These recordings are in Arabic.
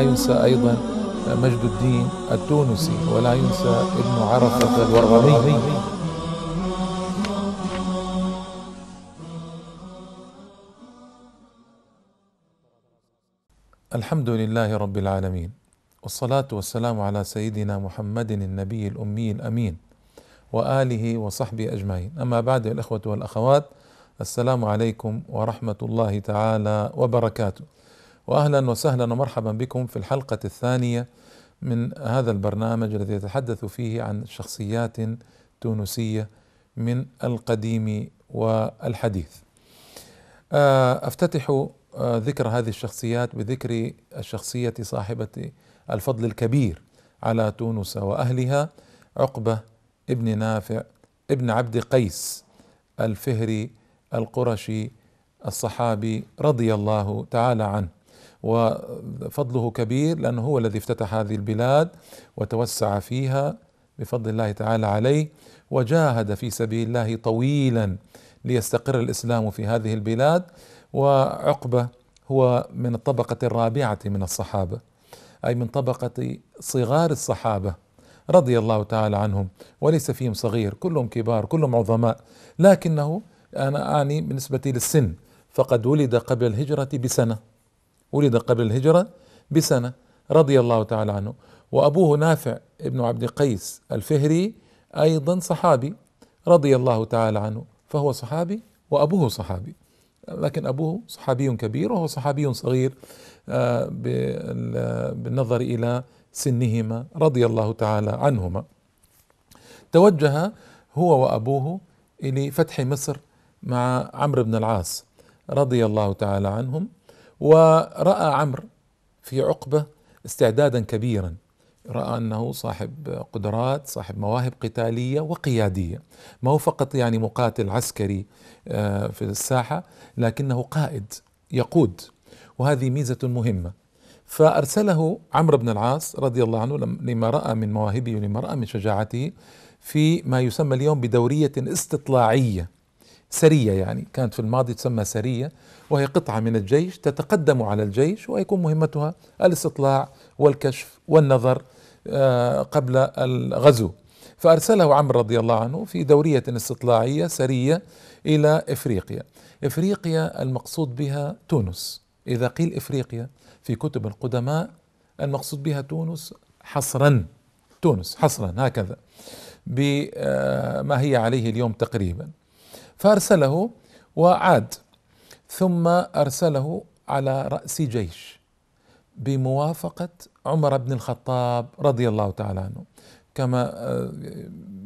ينسى أيضا مجد الدين التونسي ولا ينسى ابن عرفة الورغمي الحمد لله رب العالمين والصلاة والسلام على سيدنا محمد النبي الأمي الأمين وآله وصحبه أجمعين. أما بعد الإخوة والأخوات السلام عليكم ورحمة الله تعالى وبركاته. وأهلا وسهلا ومرحبا بكم في الحلقة الثانية من هذا البرنامج الذي يتحدث فيه عن شخصيات تونسية من القديم والحديث. أفتتح ذكر هذه الشخصيات بذكر الشخصية صاحبة الفضل الكبير على تونس وأهلها عقبة ابن نافع ابن عبد قيس الفهري القرشي الصحابي رضي الله تعالى عنه. وفضله كبير لأنه هو الذي افتتح هذه البلاد وتوسع فيها بفضل الله تعالى عليه وجاهد في سبيل الله طويلا ليستقر الإسلام في هذه البلاد وعقبة هو من الطبقة الرابعة من الصحابة أي من طبقة صغار الصحابة رضي الله تعالى عنهم وليس فيهم صغير كلهم كبار كلهم عظماء لكنه أنا أعني بالنسبة للسن فقد ولد قبل الهجرة بسنة. ولد قبل الهجرة بسنة رضي الله تعالى عنه. وأبوه نافع ابن عبد قيس الفهري أيضا صحابي رضي الله تعالى عنه. فهو صحابي وأبوه صحابي. لكن أبوه صحابي كبير وهو صحابي صغير آه، بالنظر إلى سنهما رضي الله تعالى عنهما. توجه هو وأبوه إلى فتح مصر مع عمرو بن العاص رضي الله تعالى عنهم. ورأى عمرو في عقبة استعدادا كبيرا. رأى أنه صاحب قدرات صاحب مواهب قتالية وقيادية. ما هو فقط يعني مقاتل عسكري آه، في الساحة لكنه قائد يقود وهذه ميزة مهمة. فأرسله عمرو بن العاص رضي الله عنه لما رأى من مواهبه ولما رأى من شجاعته في ما يسمى اليوم بدورية استطلاعية. سرية يعني كانت في الماضي تسمى سرية وهي قطعة من الجيش تتقدم على الجيش ويكون مهمتها الاستطلاع والكشف والنظر آه، قبل الغزو. فأرسله عمرو رضي الله عنه في دورية استطلاعية سرية إلى إفريقيا. إفريقيا المقصود بها تونس. إذا قيل إفريقيا في كتب القدماء المقصود بها تونس حصرا. تونس حصرا هكذا بما هي عليه اليوم تقريبا. فارسله وعاد ثم أرسله على رأس جيش بموافقة عمر بن الخطاب رضي الله تعالى عنه. كما آه،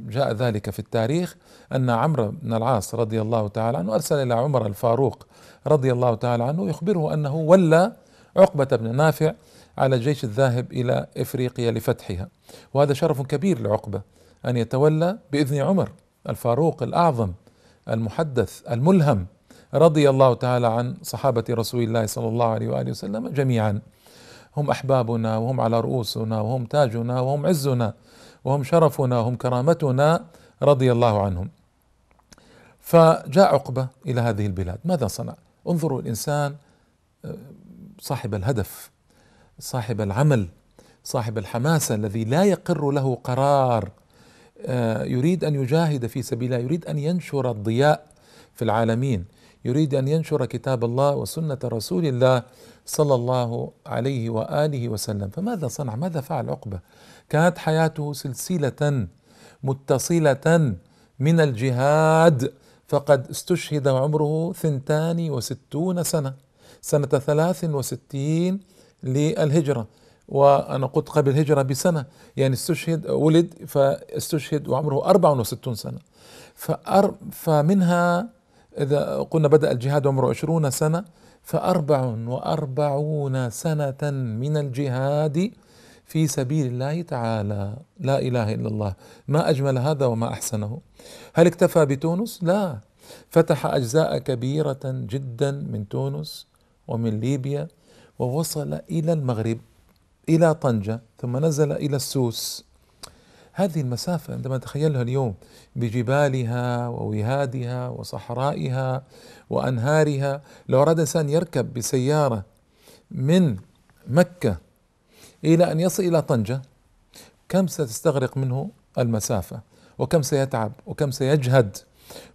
جاء ذلك في التاريخ أن عمرو بن العاص رضي الله تعالى عنه أرسل إلى عمر الفاروق رضي الله تعالى عنه يخبره أنه ولى عقبة بن نافع على الجيش الذاهب إلى إفريقيا لفتحها. وهذا شرف كبير لعقبة أن يتولى بإذن عمر الفاروق الأعظم المحدث الملهم رضي الله تعالى عن صحابة رسول الله صلى الله عليه وآله وسلم جميعا. هم أحبابنا وهم على رؤوسنا وهم تاجنا وهم عزنا وهم شرفنا وهم كرامتنا رضي الله عنهم. فجاء عقبة إلى هذه البلاد. ماذا صنع؟ انظروا الإنسان آه، صاحب الهدف صاحب العمل صاحب الحماسة الذي لا يقر له قرار. يريد أن يجاهد في سبيل الله يريد أن ينشر الضياء في العالمين يريد أن ينشر كتاب الله وسنة رسول الله صلى الله عليه وآله وسلم. فماذا صنع؟ ماذا فعل عقبة؟ كانت حياته سلسلة متصلة من الجهاد فقد استشهد عمره ثنتان وستون سنة سنة ثلاث وستين للهجرة. وأنا قلت قبل الهجرة بسنة. يعني استشهد ولد فاستشهد وعمره 64 سنة. فأر فمنها إذا قلنا بدأ الجهاد وعمره 20 سنة فأربع وأربعون سنة من الجهاد في سبيل الله تعالى. لا إله إلا الله. ما أجمل هذا وما أحسنه. هل اكتفى بتونس؟ لا. فتح أجزاء كبيرة جدا من تونس ومن ليبيا ووصل إلى المغرب. إلى طنجة ثم نزل إلى السوس. هذه المسافة عندما تخيلها اليوم بجبالها ووهادها وصحرائها وأنهارها لو أراد إنسان يركب بسيارة من مكة إلى أن يصل إلى طنجة كم ستستغرق منه المسافة؟ وكم سيتعب؟ وكم سيجهد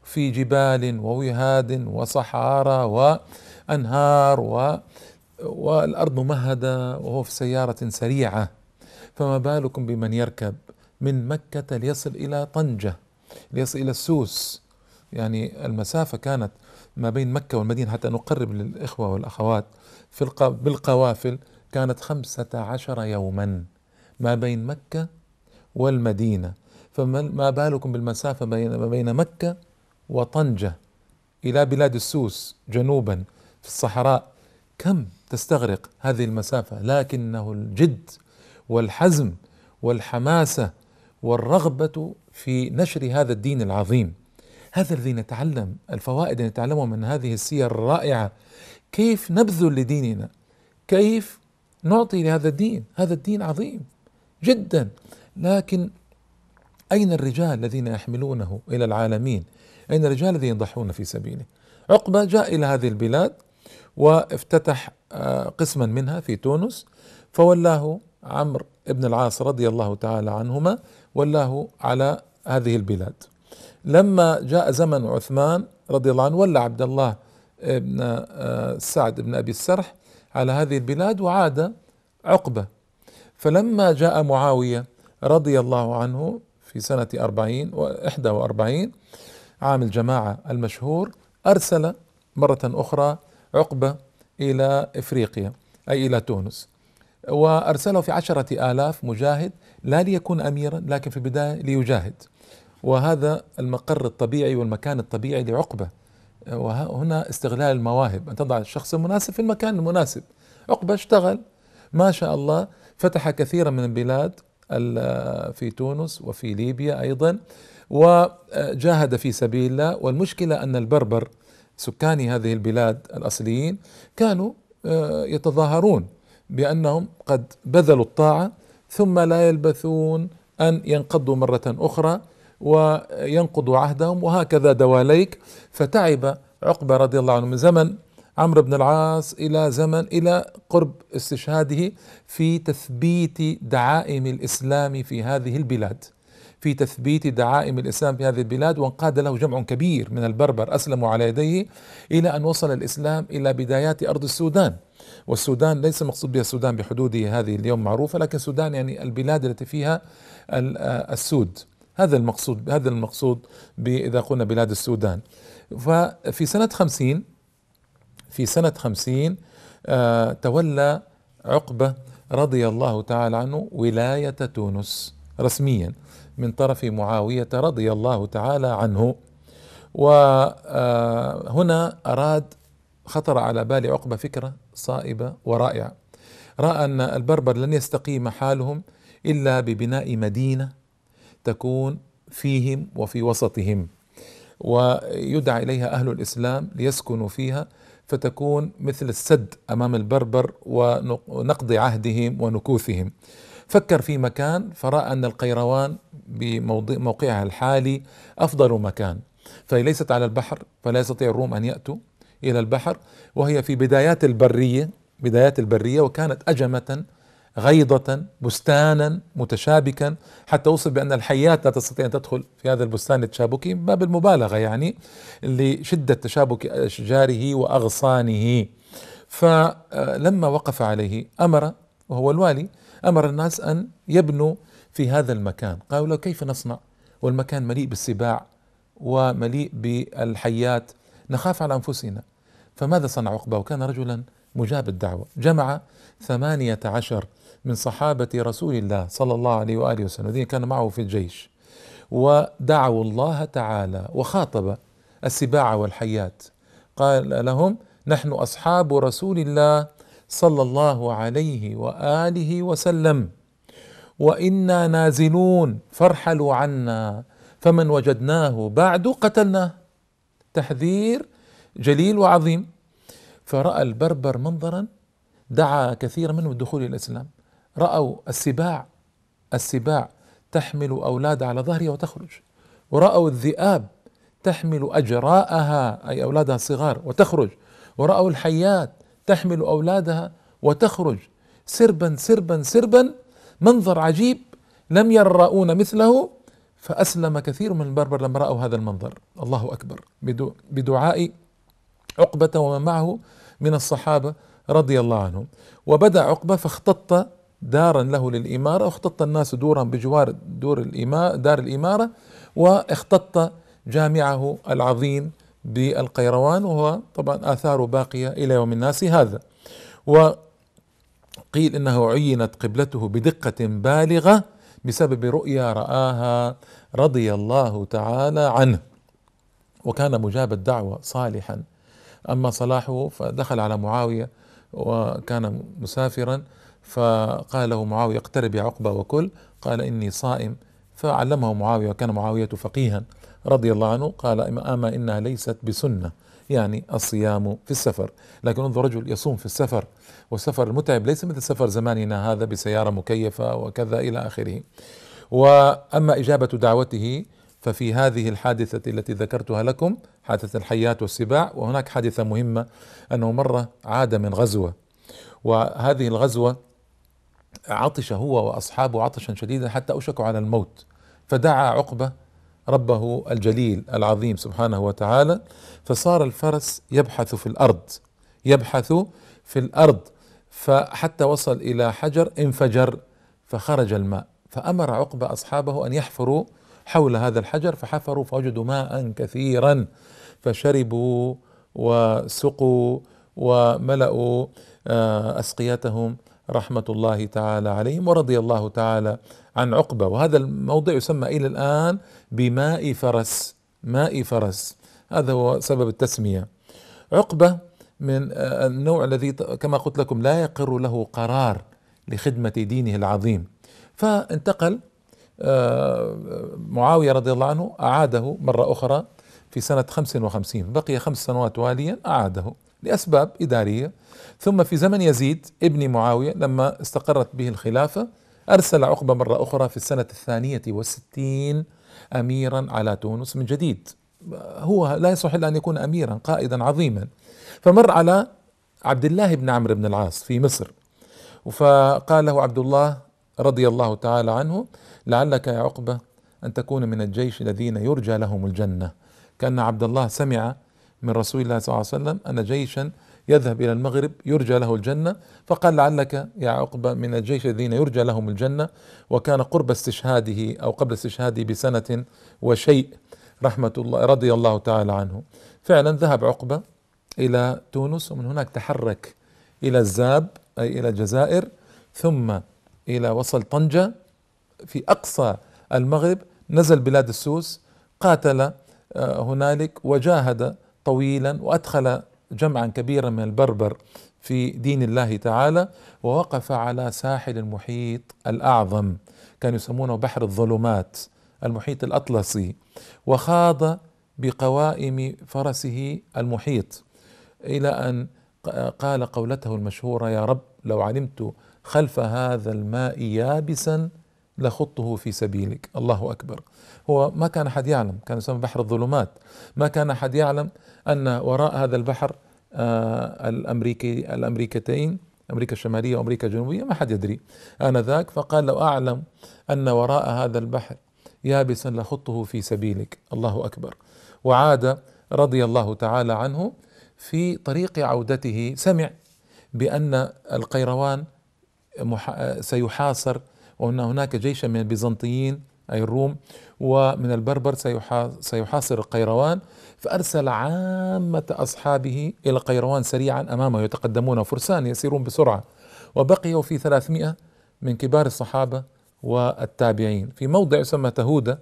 في جبال ووهاد وصحارى وأنهار و والأرض ممهدة وهو في سيارة سريعة. فما بالكم بمن يركب؟ من مكة ليصل إلى طنجة ليصل إلى السوس. يعني المسافة كانت ما بين مكة والمدينة حتى نقرب للإخوة والأخوات. في بالقوافل كانت خمسة عشر يوما. ما بين مكة والمدينة. فما بالكم بالمسافة بين ما بين مكة وطنجة إلى بلاد السوس جنوبا في الصحراء؟ كم؟ تستغرق هذه المسافة لكنه الجد والحزم والحماسة والرغبة في نشر هذا الدين العظيم. هذا الذي نتعلم الفوائد التي نتعلمها من هذه السير الرائعة. كيف نبذل لديننا؟ كيف نعطي لهذا الدين؟ هذا الدين عظيم جدا. لكن أين الرجال الذين يحملونه إلى العالمين؟ أين الرجال الذين يضحون في سبيله؟ عقبة جاء إلى هذه البلاد وافتتح قسما منها في تونس فولاه عمرو بن العاص رضي الله تعالى عنهما ولاه على هذه البلاد. لما جاء زمن عثمان رضي الله عنه ولى عبد الله بن آه، سعد بن أبي السرح على هذه البلاد وعاد عقبة. فلما جاء معاوية رضي الله عنه في سنة أربعين وإحدى وأربعين عام الجماعة المشهور أرسل مرة أخرى عقبة إلى إفريقيا أي إلى تونس. وأرسله في عشرة آلاف مجاهد لا ليكون أميرا لكن في البداية ليجاهد. وهذا المقر الطبيعي والمكان الطبيعي لعقبة. وهنا استغلال المواهب. أن تضع الشخص المناسب في المكان المناسب. عقبة اشتغل. ما شاء الله فتح كثيرا من البلاد في تونس وفي ليبيا أيضا. وجاهد في سبيل الله. والمشكلة أن البربر سكان هذه البلاد الأصليين كانوا آه، يتظاهرون بأنهم قد بذلوا الطاعة ثم لا يلبثون أن ينقضوا مرة أخرى وينقضوا عهدهم وهكذا دواليك. فتعب عقبة رضي الله عنه من زمن عمرو بن العاص إلى زمن إلى قرب استشهاده في تثبيت دعائم الإسلام في هذه البلاد. في تثبيت دعائم الإسلام في هذه البلاد وانقاد له جمع كبير من البربر أسلموا على يديه إلى أن وصل الإسلام إلى بدايات أرض السودان. والسودان ليس مقصود بها السودان بحدوده هذه اليوم معروفة لكن السودان يعني البلاد التي فيها السود. هذا المقصود هذا المقصود إذا قلنا بلاد السودان. ففي سنة خمسين في سنة خمسين آه تولى عقبة رضي الله تعالى عنه ولاية تونس رسميا. من طرف معاوية رضي الله تعالى عنه. وهنا آه، أراد خطر على بال عقبة فكرة صائبة ورائعة. رأى أن البربر لن يستقيم حالهم إلا ببناء مدينة تكون فيهم وفي وسطهم ويدعى إليها أهل الإسلام ليسكنوا فيها فتكون مثل السد أمام البربر ونقض عهدهم ونكوثهم. فكر في مكان فرأى أن القيروان بموقعها الحالي أفضل مكان. فهي ليست على البحر فلا يستطيع الروم أن يأتوا إلى البحر وهي في بدايات البرية بدايات البرية وكانت أجمة غيضة بستانا متشابكا حتى وصل بأن الحيات لا تستطيع أن تدخل في هذا البستان التشابكي ما بالمبالغة يعني لشدة تشابك أشجاره وأغصانه. فلما وقف عليه أمر وهو الوالي أمر الناس أن يبنوا في هذا المكان. قالوا له كيف نصنع؟ والمكان مليء بالسباع ومليء بالحيات نخاف على أنفسنا. فماذا صنع عقبة وكان رجلا مجاب الدعوة. جمع ثمانية عشر من صحابة رسول الله صلى الله عليه وآله وسلم الذين كان معه في الجيش ودعوا الله تعالى وخاطب السباع والحيات. قال لهم نحن أصحاب رسول الله صلى الله عليه وآله وسلم. وإنا نازلون فارحلوا عنا فمن وجدناه بعد قتلناه. تحذير جليل وعظيم. فرأى البربر منظرا دعا كثيرا منهم الدخول إلى الإسلام. رأوا السباع السباع تحمل أولاد على ظهرها وتخرج. ورأوا الذئاب تحمل أجراءها أي أولادها الصغار وتخرج. ورأوا الحيات تحمل أولادها وتخرج. سربا سربا سربا. منظر عجيب. لم يرؤون مثله. فأسلم كثير من البربر لما رأوا هذا المنظر. الله أكبر. بدعاء عقبة ومن معه من الصحابة رضي الله عنهم. وبدأ عقبة فاختط دارا له للإمارة واختط الناس دورا بجوار دور الإمارة دار الإمارة واختط جامعه العظيم بالقيروان وهو طبعا آثاره باقية إلى يوم الناس هذا. وقيل إنه عينت قبلته بدقة بالغة بسبب رؤيا رآها رضي الله تعالى عنه. وكان مجاب الدعوة صالحا. أما صلاحه فدخل على معاوية وكان مسافرا فقال له معاوية اقترب يا عقبة وكل. قال إني صائم. فعلمه معاوية وكان معاوية فقيها. رضي الله عنه قال أما إنها ليست بسنة يعني الصيام في السفر. لكن انظر رجل يصوم في السفر والسفر المتعب ليس مثل سفر زماننا هذا بسيارة مكيفة وكذا إلى آخره. وأما إجابة دعوته ففي هذه الحادثة التي ذكرتها لكم حادثة الحيات والسباع وهناك حادثة مهمة أنه مرة عاد من غزوة. وهذه الغزوة عطش هو وأصحابه عطشا شديدا حتى أوشكوا على الموت. فدعا عقبة ربه الجليل العظيم سبحانه وتعالى فصار الفرس يبحث في الأرض يبحث في الأرض فحتى وصل إلى حجر انفجر فخرج الماء فأمر عقبة أصحابه أن يحفروا حول هذا الحجر فحفروا فوجدوا ماء كثيرا فشربوا وسقوا وملأوا آه، أسقيتهم. رحمة الله تعالى عليهم ورضي الله تعالى عن عقبة. وهذا الموضع يسمى إلى الآن بماء فرس ماء فرس. هذا هو سبب التسمية. عقبة من النوع الذي كما قلت لكم لا يقر له قرار لخدمة دينه العظيم. فانتقل آه، معاوية رضي الله عنه أعاده مرة أخرى في سنة 55 بقي خمس سنوات واليا أعاده. لأسباب إدارية. ثم في زمن يزيد ابن معاوية لما استقرت به الخلافة أرسل عقبة مرة أخرى في السنة الثانية والستين أميرا على تونس من جديد. هو لا يصح إلا أن يكون أميرا قائدا عظيما. فمر على عبد الله بن عمرو بن العاص في مصر. فقال له عبد الله رضي الله تعالى عنه لعلك يا عقبة أن تكون من الجيش الذين يرجى لهم الجنة. كأن عبد الله سمع من رسول الله صلى الله عليه وسلم أن جيشا يذهب إلى المغرب يرجى له الجنة فقال لعلك يا عقبة من الجيش الذين يرجى لهم الجنة وكان قرب استشهاده أو قبل استشهاده بسنة وشيء رحمة الله رضي الله تعالى عنه. فعلا ذهب عقبة إلى تونس ومن هناك تحرك إلى الزاب أي إلى الجزائر ثم إلى وصل طنجة. في أقصى المغرب نزل بلاد السوس قاتل آه، هنالك وجاهد طويلا وأدخل جمعا كبيرا من البربر في دين الله تعالى ووقف على ساحل المحيط الأعظم كانوا يسمونه بحر الظلمات المحيط الأطلسي وخاض بقوائم فرسه المحيط إلى أن قال قولته المشهورة يا رب لو علمت خلف هذا الماء يابسا لخطه في سبيلك. الله أكبر. هو ما كان أحد يعلم كان يسمى بحر الظلمات. ما كان أحد يعلم أن وراء هذا البحر آه الامريكي الأمريكتين أمريكا الشمالية وأمريكا الجنوبية ما حد يدري. آنذاك فقال لو أعلم أن وراء هذا البحر يابسا لخطه في سبيلك. الله أكبر. وعاد رضي الله تعالى عنه في طريق عودته. سمع بأن القيروان سيحاصر وأن هناك جيشا من البيزنطيين أي الروم ومن البربر سيحاصر القيروان فأرسل عامة أصحابه إلى القيروان سريعا أمامه يتقدمون فرسان يسيرون بسرعة وبقيوا في ثلاثمائة من كبار الصحابة والتابعين. في موضع يسمى تهودة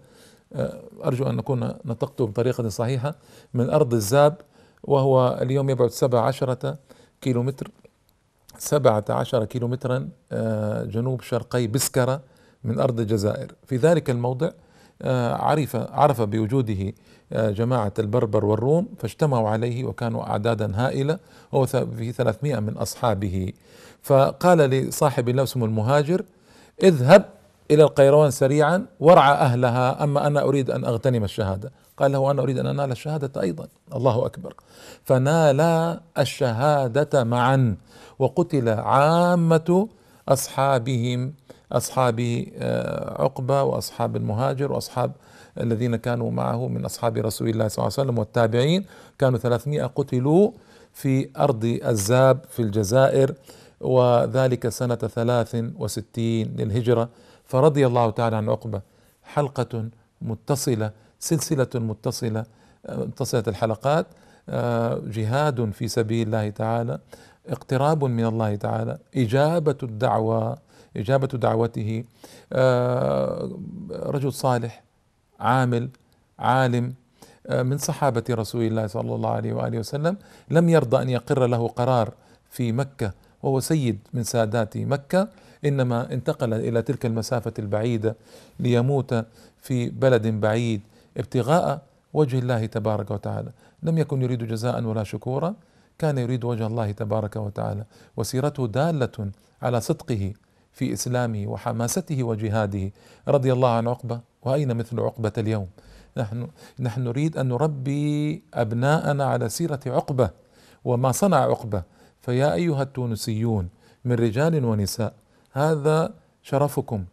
آه، أرجو أن نكون نطقته بطريقة صحيحة من أرض الزاب وهو اليوم يبعد سبع عشرة كيلو متر سبعة عشر كيلو مترا آه، جنوب شرقي بسكرة من أرض الجزائر. في ذلك الموضع آه، عرف عرف بوجوده آه، جماعة البربر والروم فاجتمعوا عليه وكانوا أعدادا هائلة هو في 300 من أصحابه. فقال لصاحب له اسمه المهاجر اذهب إلى القيروان سريعا وارعى أهلها أما أنا أريد أن أغتنم الشهادة. قال له أنا أريد أن أنال الشهادة أيضا. الله أكبر. فنالا الشهادة معا. وقتل عامة أصحابهم أصحاب آه، عقبة وأصحاب المهاجر وأصحاب الذين كانوا معه من أصحاب رسول الله صلى الله عليه وسلم والتابعين. كانوا 300 قتلوا في أرض الزاب في الجزائر وذلك سنة 63 للهجرة. فرضي الله تعالى عن عقبة حلقة متصلة سلسلة متصلة متصلة الحلقات آه، جهاد في سبيل الله تعالى اقتراب من الله تعالى إجابة الدعوة إجابة دعوته آه، رجل صالح عامل عالم آه، من صحابة رسول الله صلى الله عليه وآله وسلم لم يرضى أن يقر له قرار في مكة وهو سيد من سادات مكة إنما انتقل إلى تلك المسافة البعيدة ليموت في بلد بعيد. ابتغاء وجه الله تبارك وتعالى. لم يكن يريد جزاء ولا شكورا كان يريد وجه الله تبارك وتعالى. وسيرته دالة على صدقه في إسلامه وحماسته وجهاده. رضي الله عن عقبة وأين مثل عقبة اليوم؟ نحن نحن نريد أن نربي أبناءنا على سيرة عقبة. وما صنع عقبة؟ فيا أيها التونسيون من رجال ونساء هذا شرفكم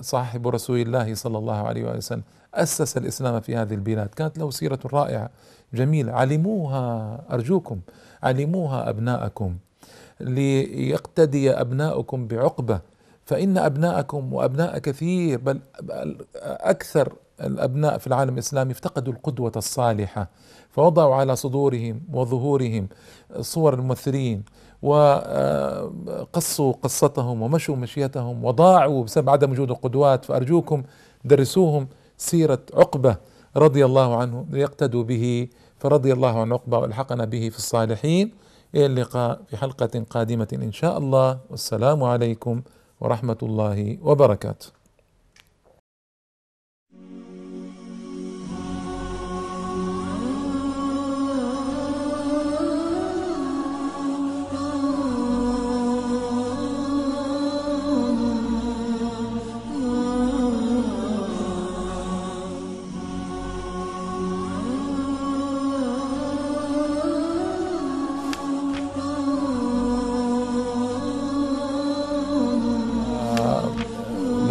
صاحب رسول الله صلى الله عليه وسلم. أسس الإسلام في هذه البلاد. كانت له سيرة رائعة جميلة. علموها أرجوكم علموها أبناءكم. ليقتدي أبناؤكم بعقبة فإن أبناءكم وأبناء كثير بل أكثر الأبناء في العالم الإسلامي افتقدوا القدوة الصالحة فوضعوا على صدورهم وظهورهم صور الممثلين وقصوا قصتهم ومشوا مشيتهم وضاعوا بسبب عدم وجود القدوات. فأرجوكم درسوهم سيرة عقبة رضي الله عنه ليقتدوا به فرضي الله عن عقبة والحقنا به في الصالحين. إلى اللقاء في حلقة قادمة إن شاء الله. والسلام عليكم ورحمة الله وبركاته.